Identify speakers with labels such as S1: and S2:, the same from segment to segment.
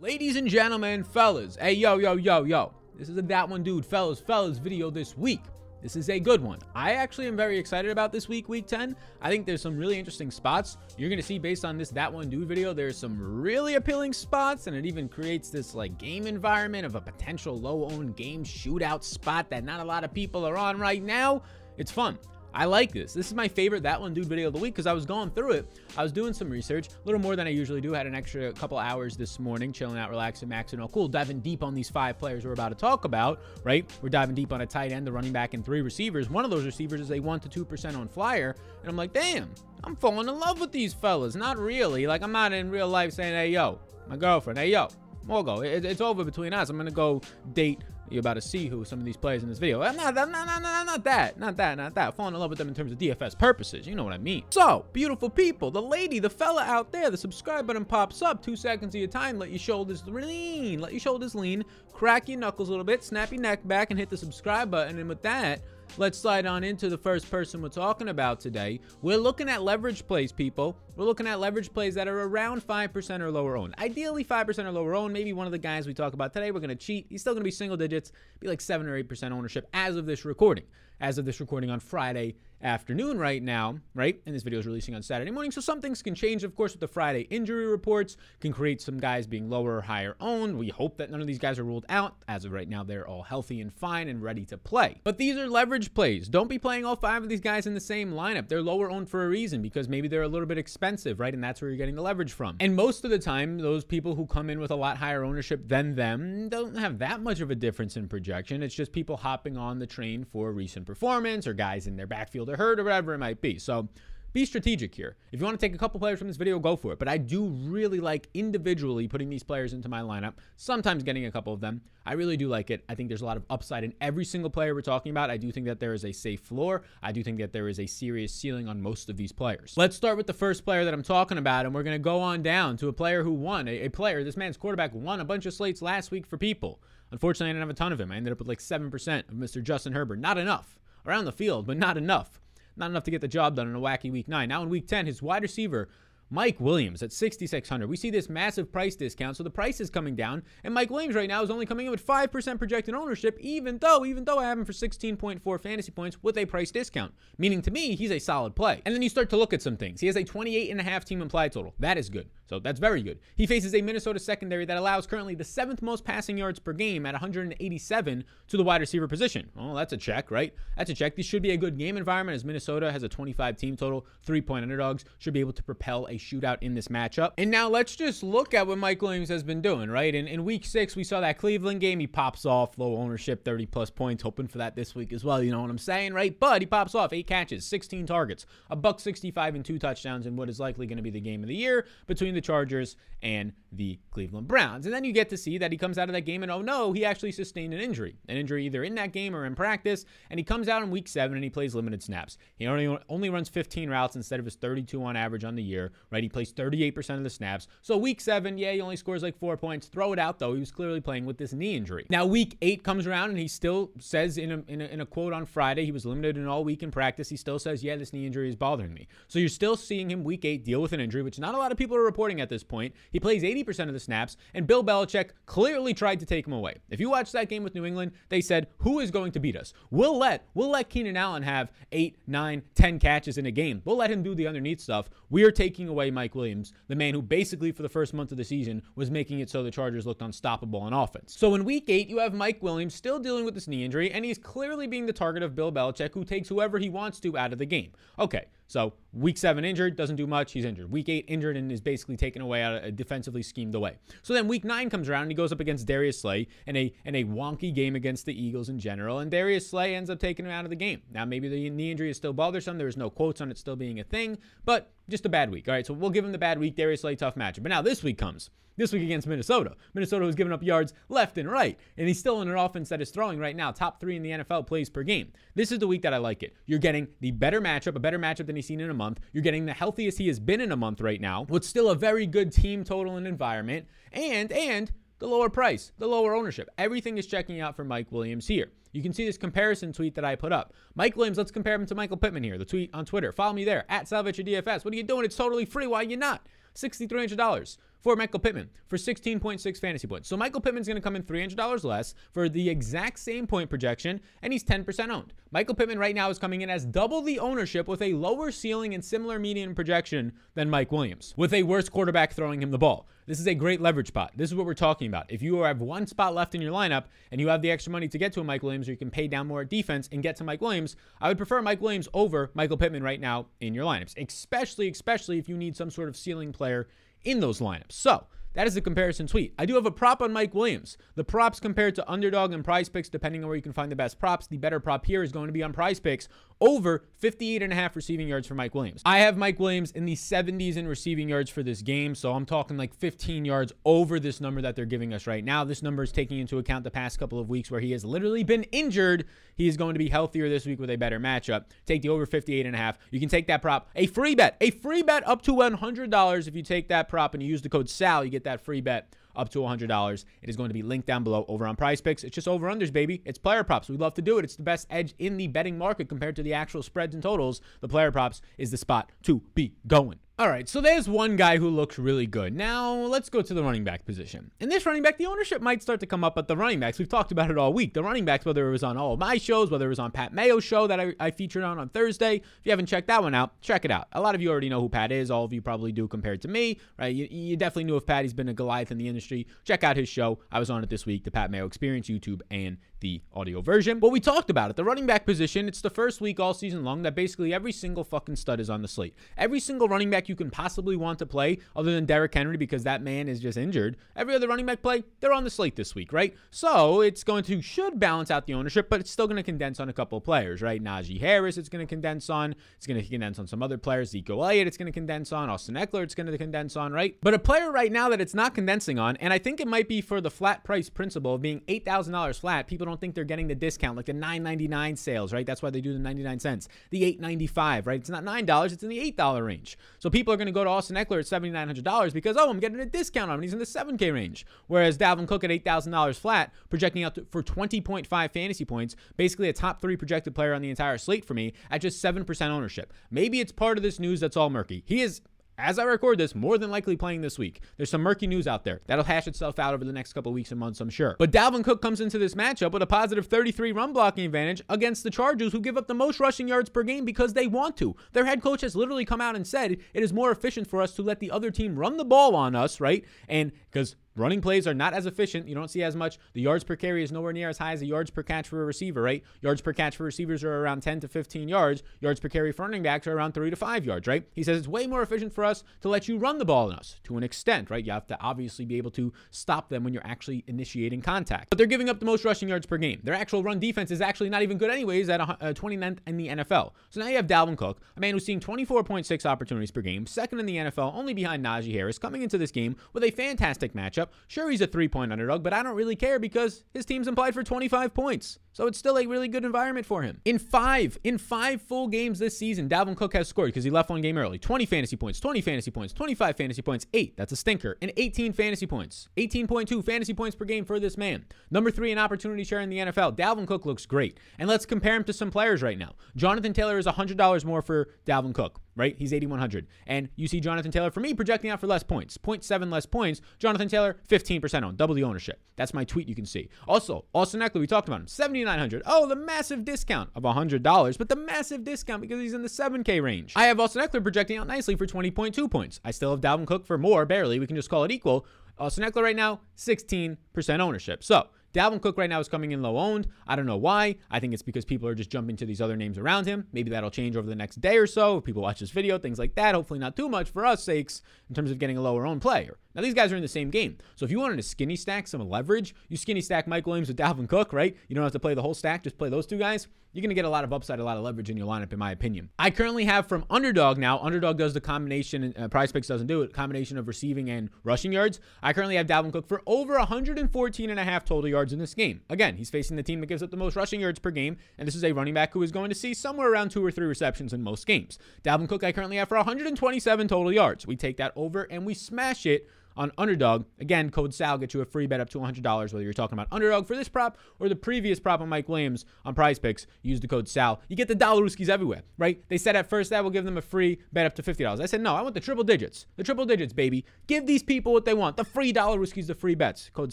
S1: Ladies and gentlemen, fellas, hey, yo, yo, yo, yo. This is a That One Dude, fellas, fellas video this week. This is a good one. I actually am very excited about this week, week 10. I think there's some really interesting spots. You're going to see based on this That One Dude video, there's some really appealing spots, and it even creates this like game environment of a potential low owned game shootout spot that not a lot of people are on right now. It's fun. I like this. This is my favorite That One Dude video of the week because I was going through it. I was doing some research, a little more than I usually do. Had an extra couple hours this morning, chilling out, relaxing, maxing all cool, diving deep on these five players we're about to talk about, right? We're diving deep on a tight end, the running back, and three receivers. One of those receivers is a 1% to 2% on flyer. And I'm like, damn, I'm falling in love with these fellas. Not really. Like, I'm not in real life saying, hey, yo, my girlfriend, hey, yo, Morgo, it, it's over between us. I'm going to go date you're about to see who some of these players in this video. I'm not, not, not, not, not that, not that, not that. Falling in love with them in terms of DFS purposes. You know what I mean. So, beautiful people, the lady, the fella out there, the subscribe button pops up. Two seconds of your time. Let your shoulders lean. Let your shoulders lean. Crack your knuckles a little bit. Snap your neck back and hit the subscribe button. And with that, let's slide on into the first person we're talking about today. We're looking at leverage plays, people. We're looking at leverage plays that are around 5% or lower owned. Ideally, 5% or lower owned. Maybe one of the guys we talk about today, we're going to cheat. He's still going to be single digits, be like 7 or 8% ownership as of this recording. As of this recording on Friday, afternoon right now, right? And this video is releasing on Saturday morning. So some things can change, of course, with the Friday injury reports, can create some guys being lower or higher owned. We hope that none of these guys are ruled out. As of right now, they're all healthy and fine and ready to play. But these are leverage plays. Don't be playing all five of these guys in the same lineup. They're lower owned for a reason because maybe they're a little bit expensive, right? And that's where you're getting the leverage from. And most of the time, those people who come in with a lot higher ownership than them don't have that much of a difference in projection. It's just people hopping on the train for recent performance or guys in their backfield are hurt or whatever it might be. So be strategic here. If you want to take a couple players from this video, go for it. But I do really like individually putting these players into my lineup, sometimes getting a couple of them. I really do like it. I think there's a lot of upside in every single player we're talking about. I do think that there is a safe floor. I do think that there is a serious ceiling on most of these players. Let's start with the first player that I'm talking about, and we're going to go on down to a player who won. A, a player, this man's quarterback won a bunch of slates last week for people. Unfortunately, I didn't have a ton of him. I ended up with like 7% of Mr. Justin Herbert. Not enough. Around the field, but not enough. Not enough to get the job done in a wacky week nine. Now in week 10, his wide receiver Mike Williams at 6600. We see this massive price discount, so the price is coming down, and Mike Williams right now is only coming in with 5% projected ownership, even though, even though I have him for 16.4 fantasy points with a price discount. Meaning to me, he's a solid play. And then you start to look at some things. He has a 28 and a half team implied total. That is good. So that's very good. He faces a Minnesota secondary that allows currently the seventh most passing yards per game at 187 to the wide receiver position. Well, that's a check, right? That's a check. This should be a good game environment as Minnesota has a 25 team total, three point underdogs, should be able to propel a shootout in this matchup. And now let's just look at what Mike Williams has been doing, right? In, in week six, we saw that Cleveland game. He pops off, low ownership, 30 plus points, hoping for that this week as well. You know what I'm saying, right? But he pops off eight catches, 16 targets, a buck 65 and two touchdowns in what is likely going to be the game of the year between the Chargers and the Cleveland Browns. And then you get to see that he comes out of that game and oh no, he actually sustained an injury. An injury either in that game or in practice. And he comes out in week seven and he plays limited snaps. He only, only runs 15 routes instead of his 32 on average on the year, right? He plays plays 38% of the snaps. So week seven, yeah, he only scores like four points. Throw it out though. He was clearly playing with this knee injury. Now week eight comes around and he still says in a, in a, in a quote on Friday, he was limited in all week in practice. He still says, yeah, this knee injury is bothering me. So you're still seeing him week eight deal with an injury, which not a lot of people are reporting at this point. He plays 80% of the snaps, and Bill Belichick clearly tried to take him away. If you watch that game with New England, they said, who is going to beat us? We'll let we'll let Keenan Allen have eight, nine, ten catches in a game. We'll let him do the underneath stuff. We are taking away Mike Williams, the man who basically for the first month of the season was making it so the Chargers looked unstoppable on offense. So in week eight, you have Mike Williams still dealing with this knee injury, and he's clearly being the target of Bill Belichick, who takes whoever he wants to out of the game. Okay, so week seven injured, doesn't do much, he's injured. Week eight injured and is basically taken away out of, uh, defensively schemed away. So then week nine comes around and he goes up against Darius Slay in a in a wonky game against the Eagles in general, and Darius Slay ends up taking him out of the game. Now maybe the knee injury is still bothersome. There's no quotes on it still being a thing, but just a bad week. All right, so we'll give him the bad week. Darius Slay, tough matchup. But now this week comes. This week against Minnesota. Minnesota was giving up yards left and right, and he's still in an offense that is throwing right now, top three in the NFL plays per game. This is the week that I like it. You're getting the better matchup, a better matchup than he's seen in a month. You're getting the healthiest he has been in a month right now, with still a very good team total and environment, and and the lower price, the lower ownership. Everything is checking out for Mike Williams here. You can see this comparison tweet that I put up. Mike Williams, let's compare him to Michael Pittman here. The tweet on Twitter. Follow me there at Sal Vetri DFS. What are you doing? It's totally free. Why are you not? $6,300. For Michael Pittman for 16.6 fantasy points. So Michael Pittman's going to come in $300 less for the exact same point projection, and he's 10% owned. Michael Pittman right now is coming in as double the ownership with a lower ceiling and similar median projection than Mike Williams, with a worse quarterback throwing him the ball. This is a great leverage spot. This is what we're talking about. If you have one spot left in your lineup and you have the extra money to get to a Mike Williams or you can pay down more defense and get to Mike Williams, I would prefer Mike Williams over Michael Pittman right now in your lineups, especially, especially if you need some sort of ceiling player in those lineups. So, that is the comparison tweet. I do have a prop on Mike Williams. The props compared to underdog and prize picks, depending on where you can find the best props, the better prop here is going to be on prize picks over 58 and a half receiving yards for Mike Williams. I have Mike Williams in the 70s in receiving yards for this game, so I'm talking like 15 yards over this number that they're giving us right now. This number is taking into account the past couple of weeks where he has literally been injured. He is going to be healthier this week with a better matchup. Take the over 58 and a half. You can take that prop, a free bet, a free bet up to $100 if you take that prop and you use the code SAL, you get that free bet up to $100. It is going to be linked down below over on prize picks. It's just over unders, baby. It's player props. We love to do it. It's the best edge in the betting market compared to the actual spreads and totals. The player props is the spot to be going. All right, so there's one guy who looks really good. Now, let's go to the running back position. In this running back, the ownership might start to come up at the running backs. We've talked about it all week. The running backs, whether it was on all of my shows, whether it was on Pat Mayo's show that I, I featured on on Thursday. If you haven't checked that one out, check it out. A lot of you already know who Pat is. All of you probably do compared to me, right? You, you definitely knew if Patty's been a Goliath in the industry. Check out his show. I was on it this week, the Pat Mayo Experience YouTube and the audio version. But we talked about it. The running back position, it's the first week all season long that basically every single fucking stud is on the slate. Every single running back you can possibly want to play other than Derrick Henry because that man is just injured. Every other running back play, they're on the slate this week, right? So it's going to should balance out the ownership, but it's still going to condense on a couple of players, right? Najee Harris, it's going to condense on. It's going to condense on some other players. Zeke Elliott, it's going to condense on. Austin Ekeler, it's going to condense on, right? But a player right now that it's not condensing on, and I think it might be for the flat price principle of being eight thousand dollars flat. People don't think they're getting the discount like the nine ninety nine sales, right? That's why they do the ninety nine cents, the eight ninety five, right? It's not nine dollars, it's in the eight dollar range. So people are going to go to Austin Ekeler at seventy nine hundred $1,900 because, oh, I'm getting a discount on him. He's in the 7K range. Whereas Dalvin Cook at $8,000 flat, projecting out to, for 20.5 fantasy points, basically a top three projected player on the entire slate for me at just 7% ownership. Maybe it's part of this news that's all murky. He is as I record this, more than likely playing this week. There's some murky news out there. That'll hash itself out over the next couple weeks and months, I'm sure. But Dalvin Cook comes into this matchup with a positive 33 run blocking advantage against the Chargers, who give up the most rushing yards per game because they want to. Their head coach has literally come out and said it is more efficient for us to let the other team run the ball on us, right? And because Running plays are not as efficient. You don't see as much. The yards per carry is nowhere near as high as the yards per catch for a receiver, right? Yards per catch for receivers are around 10 to 15 yards. Yards per carry for running backs are around 3 to 5 yards, right? He says it's way more efficient for us to let you run the ball on us to an extent, right? You have to obviously be able to stop them when you're actually initiating contact. But they're giving up the most rushing yards per game. Their actual run defense is actually not even good anyways at 29th uh, in the NFL. So now you have Dalvin Cook, a man who's seeing 24.6 opportunities per game, second in the NFL, only behind Najee Harris, coming into this game with a fantastic matchup. Sure, he's a three point underdog, but I don't really care because his team's implied for 25 points. So it's still a really good environment for him. In five, in five full games this season, Dalvin Cook has scored because he left one game early. 20 fantasy points, 20 fantasy points, 25 fantasy points, eight. That's a stinker. And 18 fantasy points. 18.2 fantasy points per game for this man. Number three in opportunity share in the NFL. Dalvin Cook looks great. And let's compare him to some players right now. Jonathan Taylor is $100 more for Dalvin Cook right? He's 8,100. And you see Jonathan Taylor, for me, projecting out for less points. 0.7 less points. Jonathan Taylor, 15% on, double the ownership. That's my tweet you can see. Also, Austin Ekeler, we talked about him, 7,900. Oh, the massive discount of $100, but the massive discount because he's in the 7K range. I have Austin Ekeler projecting out nicely for 20.2 points. I still have Dalvin Cook for more, barely. We can just call it equal. Austin Ekeler right now, 16% ownership. So, Dalvin Cook right now is coming in low owned. I don't know why. I think it's because people are just jumping to these other names around him. Maybe that'll change over the next day or so. If people watch this video, things like that. Hopefully, not too much for us sakes in terms of getting a lower owned player. Now, these guys are in the same game. So if you wanted to skinny stack some leverage, you skinny stack Mike Williams with Dalvin Cook, right? You don't have to play the whole stack, just play those two guys you're going to get a lot of upside, a lot of leverage in your lineup, in my opinion. I currently have from Underdog now. Underdog does the combination, uh, Prize Picks doesn't do it, combination of receiving and rushing yards. I currently have Dalvin Cook for over 114 and a half total yards in this game. Again, he's facing the team that gives up the most rushing yards per game, and this is a running back who is going to see somewhere around two or three receptions in most games. Dalvin Cook, I currently have for 127 total yards. We take that over and we smash it on Underdog. Again, code SAL gets you a free bet up to $100, whether you're talking about Underdog for this prop or the previous prop on Mike Williams on prize picks. Use the code SAL. You get the dollar Ruskies everywhere, right? They said at first that will give them a free bet up to $50. I said, no, I want the triple digits. The triple digits, baby. Give these people what they want. The free dollar Ruskies, the free bets. Code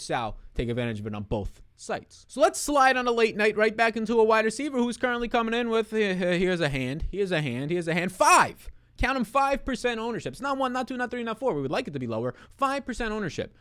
S1: SAL. Take advantage of it on both sites. So let's slide on a late night right back into a wide receiver who's currently coming in with here's a hand, here's a hand, here's a hand. Five. Count them 5% ownership. It's not one, not two, not three, not four. We would like it to be lower. 5% ownership.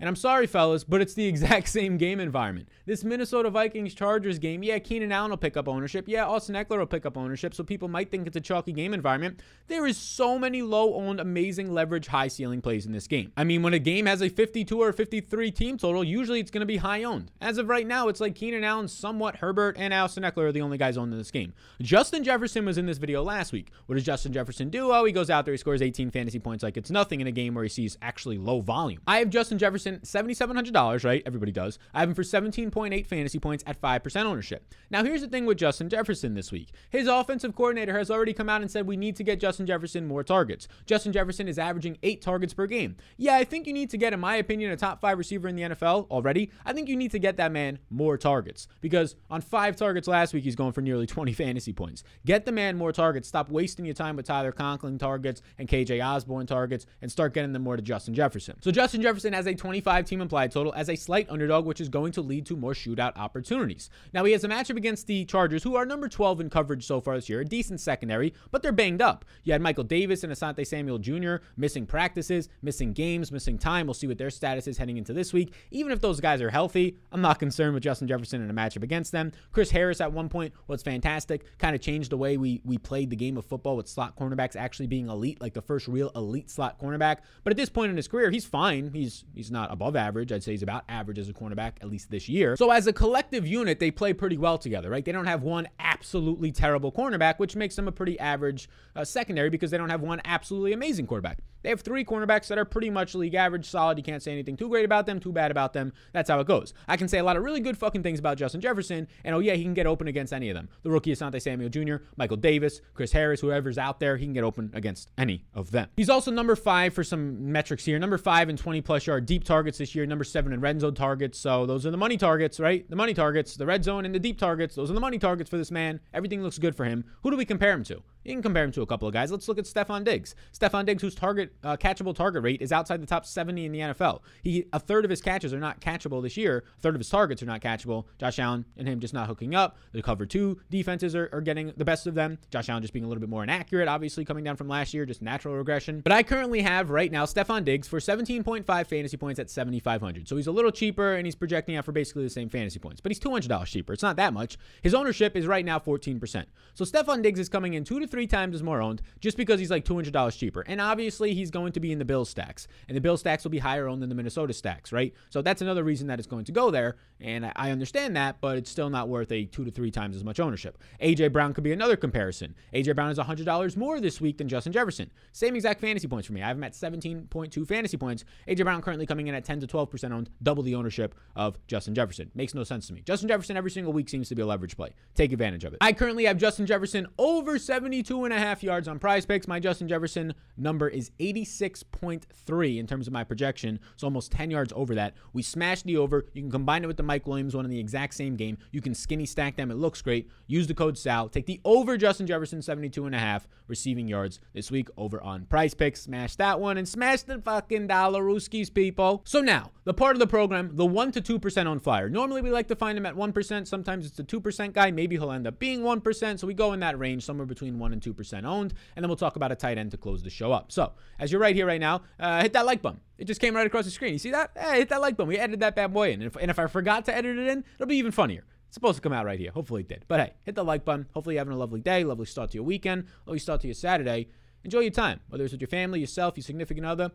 S1: And I'm sorry, fellas, but it's the exact same game environment. This Minnesota Vikings Chargers game, yeah, Keenan Allen will pick up ownership. Yeah, Austin Ekeler will pick up ownership, so people might think it's a chalky game environment. There is so many low owned, amazing leverage, high ceiling plays in this game. I mean, when a game has a 52 or 53 team total, usually it's going to be high owned. As of right now, it's like Keenan Allen, somewhat Herbert, and Austin Ekeler are the only guys owned in this game. Justin Jefferson was in this video last week. What does Justin Jefferson do? Oh, he goes out there, he scores 18 fantasy points like it's nothing in a game where he sees actually low volume. I have Justin Jefferson 7700 $100, right? Everybody does. I have him for 17.8 fantasy points at 5% ownership. Now, here's the thing with Justin Jefferson this week. His offensive coordinator has already come out and said we need to get Justin Jefferson more targets. Justin Jefferson is averaging eight targets per game. Yeah, I think you need to get, in my opinion, a top five receiver in the NFL already. I think you need to get that man more targets because on five targets last week, he's going for nearly 20 fantasy points. Get the man more targets. Stop wasting your time with Tyler Conklin targets and KJ Osborn targets and start getting them more to Justin Jefferson. So Justin Jefferson has a 25 team implied total as a slight underdog, which is going to lead to more shootout opportunities. Now, he has a matchup against the Chargers, who are number 12 in coverage so far this year, a decent secondary, but they're banged up. You had Michael Davis and Asante Samuel Jr. missing practices, missing games, missing time. We'll see what their status is heading into this week. Even if those guys are healthy, I'm not concerned with Justin Jefferson in a matchup against them. Chris Harris at one point was fantastic, kind of changed the way we, we played the game of football with slot cornerbacks actually being elite, like the first real elite slot cornerback. But at this point in his career, he's fine. He's he's not above average. I'd say he's about average as a cornerback, at least this year. So as a collective unit, they play pretty well together, right? They don't have one absolutely terrible cornerback, which makes them a pretty average uh, secondary because they don't have one absolutely amazing quarterback. They have three cornerbacks that are pretty much league average, solid. You can't say anything too great about them, too bad about them. That's how it goes. I can say a lot of really good fucking things about Justin Jefferson, and oh yeah, he can get open against any of them. The rookie Asante Samuel Jr., Michael Davis, Chris Harris, whoever's out there, he can get open against any of them. He's also number five for some metrics here. Number five in 20 plus yard deep targets this year. Number seven in red zone targets. So those are the money targets, right? The money targets, the red zone and the deep targets. Those are the money targets for this man. Everything looks good for him. Who do we compare him to? You can compare him to a couple of guys. Let's look at Stefon Diggs. Stefon Diggs, whose target uh, catchable target rate is outside the top 70 in the NFL. He a third of his catches are not catchable this year. A third of his targets are not catchable. Josh Allen and him just not hooking up. The cover two defenses are, are getting the best of them. Josh Allen just being a little bit more inaccurate, obviously coming down from last year, just natural regression. But I currently have right now Stefon Diggs for 17.5 fantasy points at 7,500. So he's a little cheaper and he's projecting out for basically the same fantasy points. But he's $200 cheaper. It's not that much. His ownership is right now 14%. So Stefon Diggs is coming in two to three times as more owned just because he's like $200 cheaper. And obviously, he's going to be in the Bill stacks. And the Bill stacks will be higher owned than the Minnesota stacks, right? So that's another reason that it's going to go there. And I understand that, but it's still not worth a two to three times as much ownership. AJ Brown could be another comparison. AJ Brown is $100 more this week than Justin Jefferson. Same exact fantasy points for me. I have him at 17.2 fantasy points. AJ Brown currently coming in at 10 to 12% owned, double the ownership of Justin Jefferson. Makes no sense to me. Justin Jefferson every single week seems to be a leverage play. Take advantage of it. I currently have Justin Jefferson over 72 and a half yards on prize picks. My Justin Jefferson number is 86.3 in terms of my projection, so almost 10 yards over that. We smashed the over. You can combine it with the Mike Williams one in the exact same game. You can skinny stack them. It looks great. Use the code SAL. Take the over Justin Jefferson 72 and a half receiving yards this week over on prize picks. Smash that one and smash the fucking dollar Ruskies, people. So now, the part of the program, the 1% to 2% on flyer. Normally we like to find him at 1%. Sometimes it's a 2% guy. Maybe he'll end up being 1%. So we go in that range, somewhere between 1 and 2% owned. And then we'll talk about a tight end to close the show up. So as you're right here right now, uh, hit that like button. It just came right across the screen. You see that? Hey, hit that like button. We edited that bad boy in. And if, and if I forgot to edit it in, it'll be even funnier. It's supposed to come out right here. Hopefully it did. But hey, hit the like button. Hopefully you're having a lovely day, lovely start to your weekend, lovely start to your Saturday. Enjoy your time, whether it's with your family, yourself, your significant other.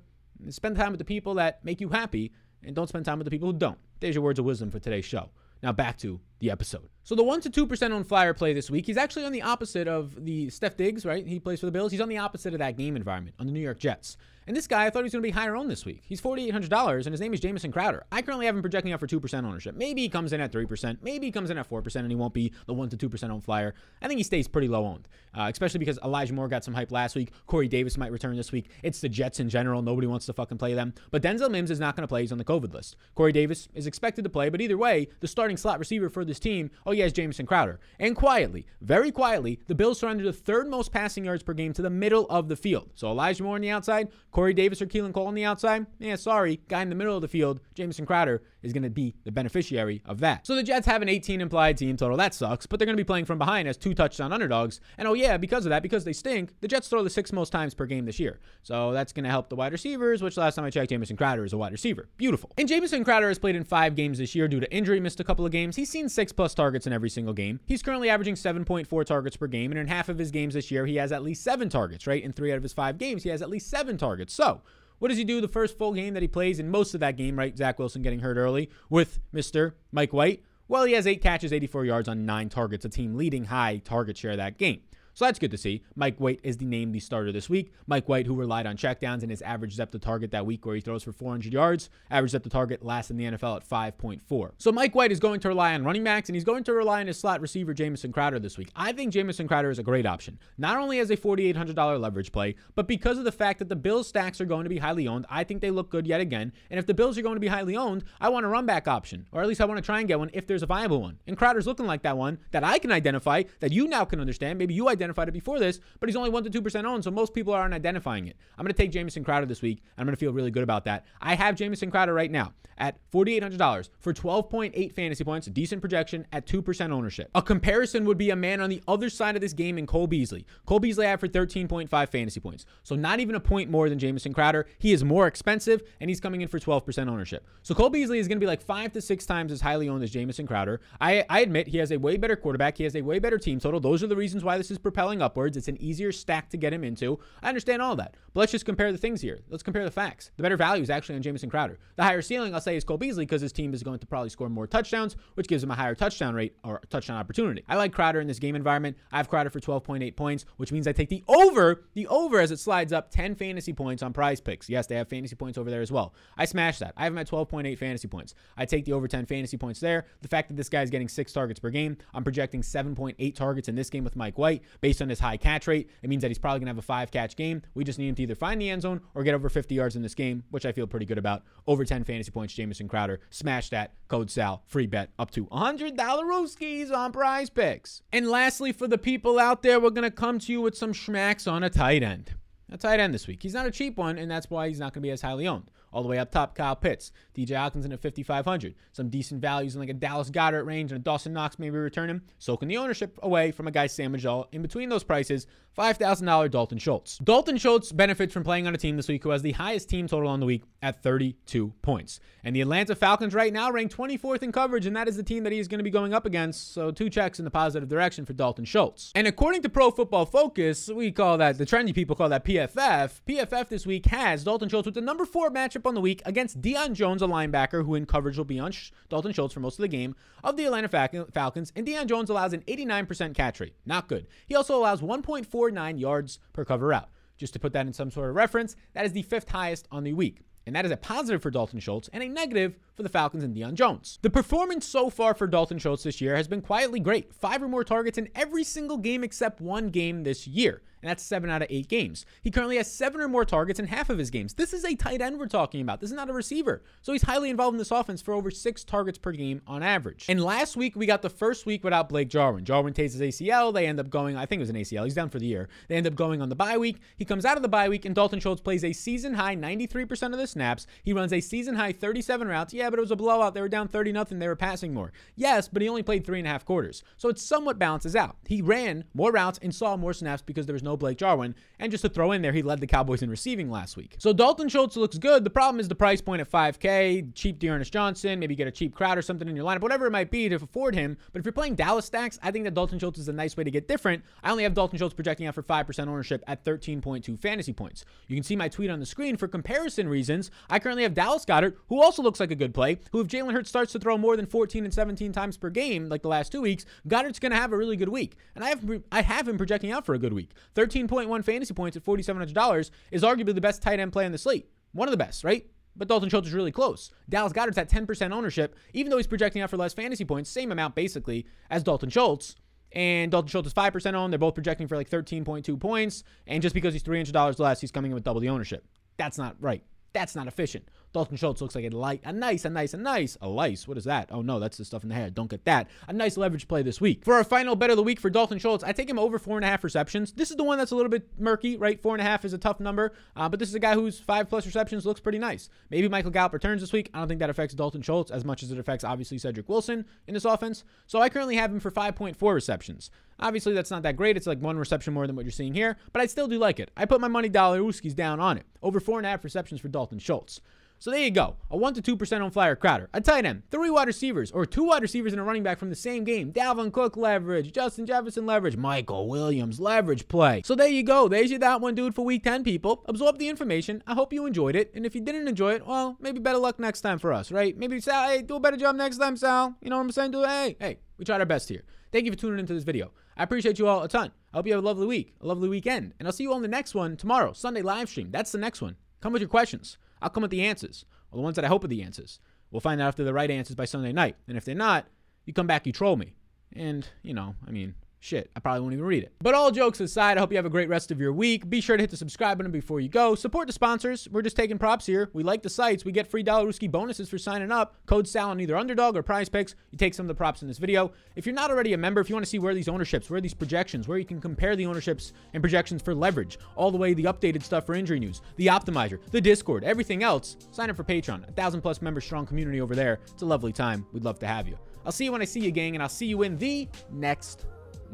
S1: Spend time with the people that make you happy and don't spend time with the people who don't. There's your words of wisdom for today's show. Now back to the the episode. So the 1 to 2% on flyer play this week, he's actually on the opposite of the Steph Diggs, right? He plays for the Bills. He's on the opposite of that game environment on the New York Jets. And this guy, I thought he was going to be higher owned this week. He's $4,800, and his name is Jamison Crowder. I currently have him projecting out for 2% ownership. Maybe he comes in at 3%. Maybe he comes in at 4%, and he won't be the 1% to 2% on flyer. I think he stays pretty low owned, uh, especially because Elijah Moore got some hype last week. Corey Davis might return this week. It's the Jets in general. Nobody wants to fucking play them. But Denzel Mims is not going to play. He's on the COVID list. Corey Davis is expected to play, but either way, the starting slot receiver for this team, oh, yeah, is Jamison Crowder. And quietly, very quietly, the Bills surrendered the third most passing yards per game to the middle of the field. So Elijah Moore on the outside, Corey Davis or Keelan Cole on the outside. Yeah, sorry, guy in the middle of the field, Jamison Crowder, is going to be the beneficiary of that. So the Jets have an 18 implied team total. That sucks, but they're going to be playing from behind as two touchdown underdogs. And oh, yeah, because of that, because they stink, the Jets throw the six most times per game this year. So that's going to help the wide receivers, which last time I checked, Jamison Crowder is a wide receiver. Beautiful. And Jamison Crowder has played in five games this year due to injury, missed a couple of games. He's seen six plus targets in every single game. He's currently averaging 7.4 targets per game, and in half of his games this year, he has at least seven targets, right? In three out of his five games, he has at least seven targets. So, what does he do the first full game that he plays in most of that game, right? Zach Wilson getting hurt early with Mr. Mike White. Well, he has eight catches, 84 yards on nine targets, a team leading high target share that game. So that's good to see. Mike White is the name the starter this week. Mike White, who relied on checkdowns and his average depth of target that week where he throws for 400 yards, average depth of target last in the NFL at 5.4. So Mike White is going to rely on running backs and he's going to rely on his slot receiver Jamison Crowder this week. I think Jamison Crowder is a great option, not only as a $4,800 leverage play, but because of the fact that the Bills stacks are going to be highly owned. I think they look good yet again. And if the Bills are going to be highly owned, I want a run back option, or at least I want to try and get one if there's a viable one. And Crowder's looking like that one that I can identify, that you now can understand. Maybe you identified it before this, but he's only 1% to 2% owned, so most people aren't identifying it. I'm going to take Jamison Crowder this week. I'm going to feel really good about that. I have Jamison Crowder right now at $4,800 for 12.8 fantasy points, a decent projection at 2% ownership. A comparison would be a man on the other side of this game in Cole Beasley. Cole Beasley had for 13.5 fantasy points, so not even a point more than Jamison Crowder. He is more expensive, and he's coming in for 12% ownership. So Cole Beasley is going to be like five to six times as highly owned as Jamison Crowder. I, I admit he has a way better quarterback. He has a way better team total. Those are the reasons why this is propelling upwards. It's an easier stack to get him into. I understand all that. But let's just compare the things here. Let's compare the facts. The better value is actually on Jamison Crowder. The higher ceiling, I'll say, is Cole Beasley because his team is going to probably score more touchdowns, which gives him a higher touchdown rate or touchdown opportunity. I like Crowder in this game environment. I have Crowder for 12.8 points, which means I take the over, the over as it slides up 10 fantasy points on prize picks. Yes, they have fantasy points over there as well. I smash that. I have him at 12.8 fantasy points. I take the over 10 fantasy points there. The fact that this guy is getting six targets per game, I'm projecting 7.8 targets in this game with Mike White based on his high catch rate. It means that he's probably going to have a five catch game. We just need him to either find the end zone or get over 50 yards in this game, which I feel pretty good about. Over 10 fantasy points, Jamison Crowder. Smash that. Code Sal. Free bet up to $100 Rooskies on prize picks. And lastly, for the people out there, we're going to come to you with some schmacks on a tight end. A tight end this week. He's not a cheap one, and that's why he's not going to be as highly owned. All the way up top, Kyle Pitts, TJ Hockenson at 5,500. Some decent values in like a Dallas Goedert range and a Dawson Knox maybe return him. Soaking the ownership away from a guy Sam Majal. In between those prices, $5,000 Dalton Schultz. Dalton Schultz benefits from playing on a team this week who has the highest team total on the week at 32 points. And the Atlanta Falcons right now rank 24th in coverage, and that is the team that he is going to be going up against. So two checks in the positive direction for Dalton Schultz. And according to Pro Football Focus, we call that, the trendy people call that PFF. PFF this week has Dalton Schultz with the number four matchup on the week against Deion Jones, a linebacker who in coverage will be on Dalton Schultz for most of the game of the Atlanta Falcons. And Deion Jones allows an 89% catch rate. Not good. He also allows 1.49 yards per cover route. Just to put that in some sort of reference, that is the fifth highest on the week. And that is a positive for Dalton Schultz and a negative for the Falcons and Deion Jones. The performance so far for Dalton Schultz this year has been quietly great. Five or more targets in every single game except one game this year and that's seven out of eight games. He currently has seven or more targets in half of his games. This is a tight end we're talking about. This is not a receiver. So he's highly involved in this offense for over six targets per game on average. And last week, we got the first week without Blake Jarwin. Jarwin takes his ACL. They end up going, I think it was an ACL. He's down for the year. They end up going on the bye week. He comes out of the bye week, and Dalton Schultz plays a season high 93% of the snaps. He runs a season high 37 routes. Yeah, but it was a blowout. They were down 30 nothing. They were passing more. Yes, but he only played three and a half quarters. So it somewhat balances out. He ran more routes and saw more snaps because there was no Blake Jarwin. And just to throw in there, he led the Cowboys in receiving last week. So Dalton Schultz looks good. The problem is the price point at 5K, cheap D'Ernest Johnson, maybe get a cheap Crowder something in your lineup, whatever it might be to afford him. But if you're playing Dallas stacks, I think that Dalton Schultz is a nice way to get different. I only have Dalton Schultz projecting out for 5% ownership at 13.2 fantasy points. You can see my tweet on the screen. For comparison reasons, I currently have Dallas Goedert, who also looks like a good good play. Who, if Jalen Hurts starts to throw more than 14 and 17 times per game, like the last two weeks, Goedert's going to have a really good week. And I have I have him projecting out for a good week. 13.1 fantasy points at $4,700 is arguably the best tight end play on the slate. One of the best, right? But Dalton Schultz is really close. Dallas Goedert's at 10% ownership, even though he's projecting out for less fantasy points, same amount basically as Dalton Schultz. And Dalton Schultz is 5% owned. They're both projecting for like 13.2 points. And just because he's $300 less, he's coming in with double the ownership. That's not right. That's not efficient. Dalton Schultz looks like a light, a nice, a nice, a nice, a lice. What is that? Oh no, that's the stuff in the hair. Don't get that. A nice leverage play this week. For our final bet of the week for Dalton Schultz, I take him over four and a half receptions. This is the one that's a little bit murky, right? Four and a half is a tough number, uh, but this is a guy who's five plus receptions looks pretty nice. Maybe Michael Gallup returns this week. I don't think that affects Dalton Schultz as much as it affects obviously Cedric Wilson in this offense. So I currently have him for 5.4 receptions. Obviously, that's not that great. It's like one reception more than what you're seeing here, but I still do like it. I put my money dollar Ooskies down on it. Over four and a half receptions for Dalton Schultz. So there you go. A 1 to 2% on Flyer Crowder. A tight end, three wide receivers, or two wide receivers and a running back from the same game. Dalvin Cook leverage, Justin Jefferson leverage, Michael Williams leverage play. So there you go. There's your that one dude for week 10, people. Absorb the information. I hope you enjoyed it. And if you didn't enjoy it, well, maybe better luck next time for us, right? Maybe Sal, hey, do a better job next time, Sal. You know what I'm saying? Do hey, hey, we tried our best here. Thank you for tuning into this video. I appreciate you all a ton. I hope you have a lovely week, a lovely weekend. And I'll see you on the next one tomorrow, Sunday live stream. That's the next one. Come with your questions. I'll come with the answers or the ones that I hope are the answers. We'll find out if they're the right answers by Sunday night. And if they're not, you come back, you troll me. And, you know, I mean, Shit, I probably won't even read it. But all jokes aside, I hope you have a great rest of your week. Be sure to hit the subscribe button before you go. Support the sponsors. We're just taking props here. We like the sites. We get free Dollar Ruski bonuses for signing up. Code SAL on either Underdog or Prize Picks. You take some of the props in this video. If you're not already a member, if you want to see where these ownerships, where these projections, where you can compare the ownerships and projections for leverage, all the way the updated stuff for injury news, the optimizer, the Discord, everything else, sign up for Patreon. A thousand plus member strong community over there. It's a lovely time. We'd love to have you. I'll see you when I see you, gang, and I'll see you in the next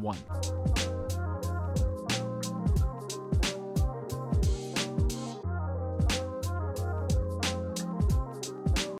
S1: one.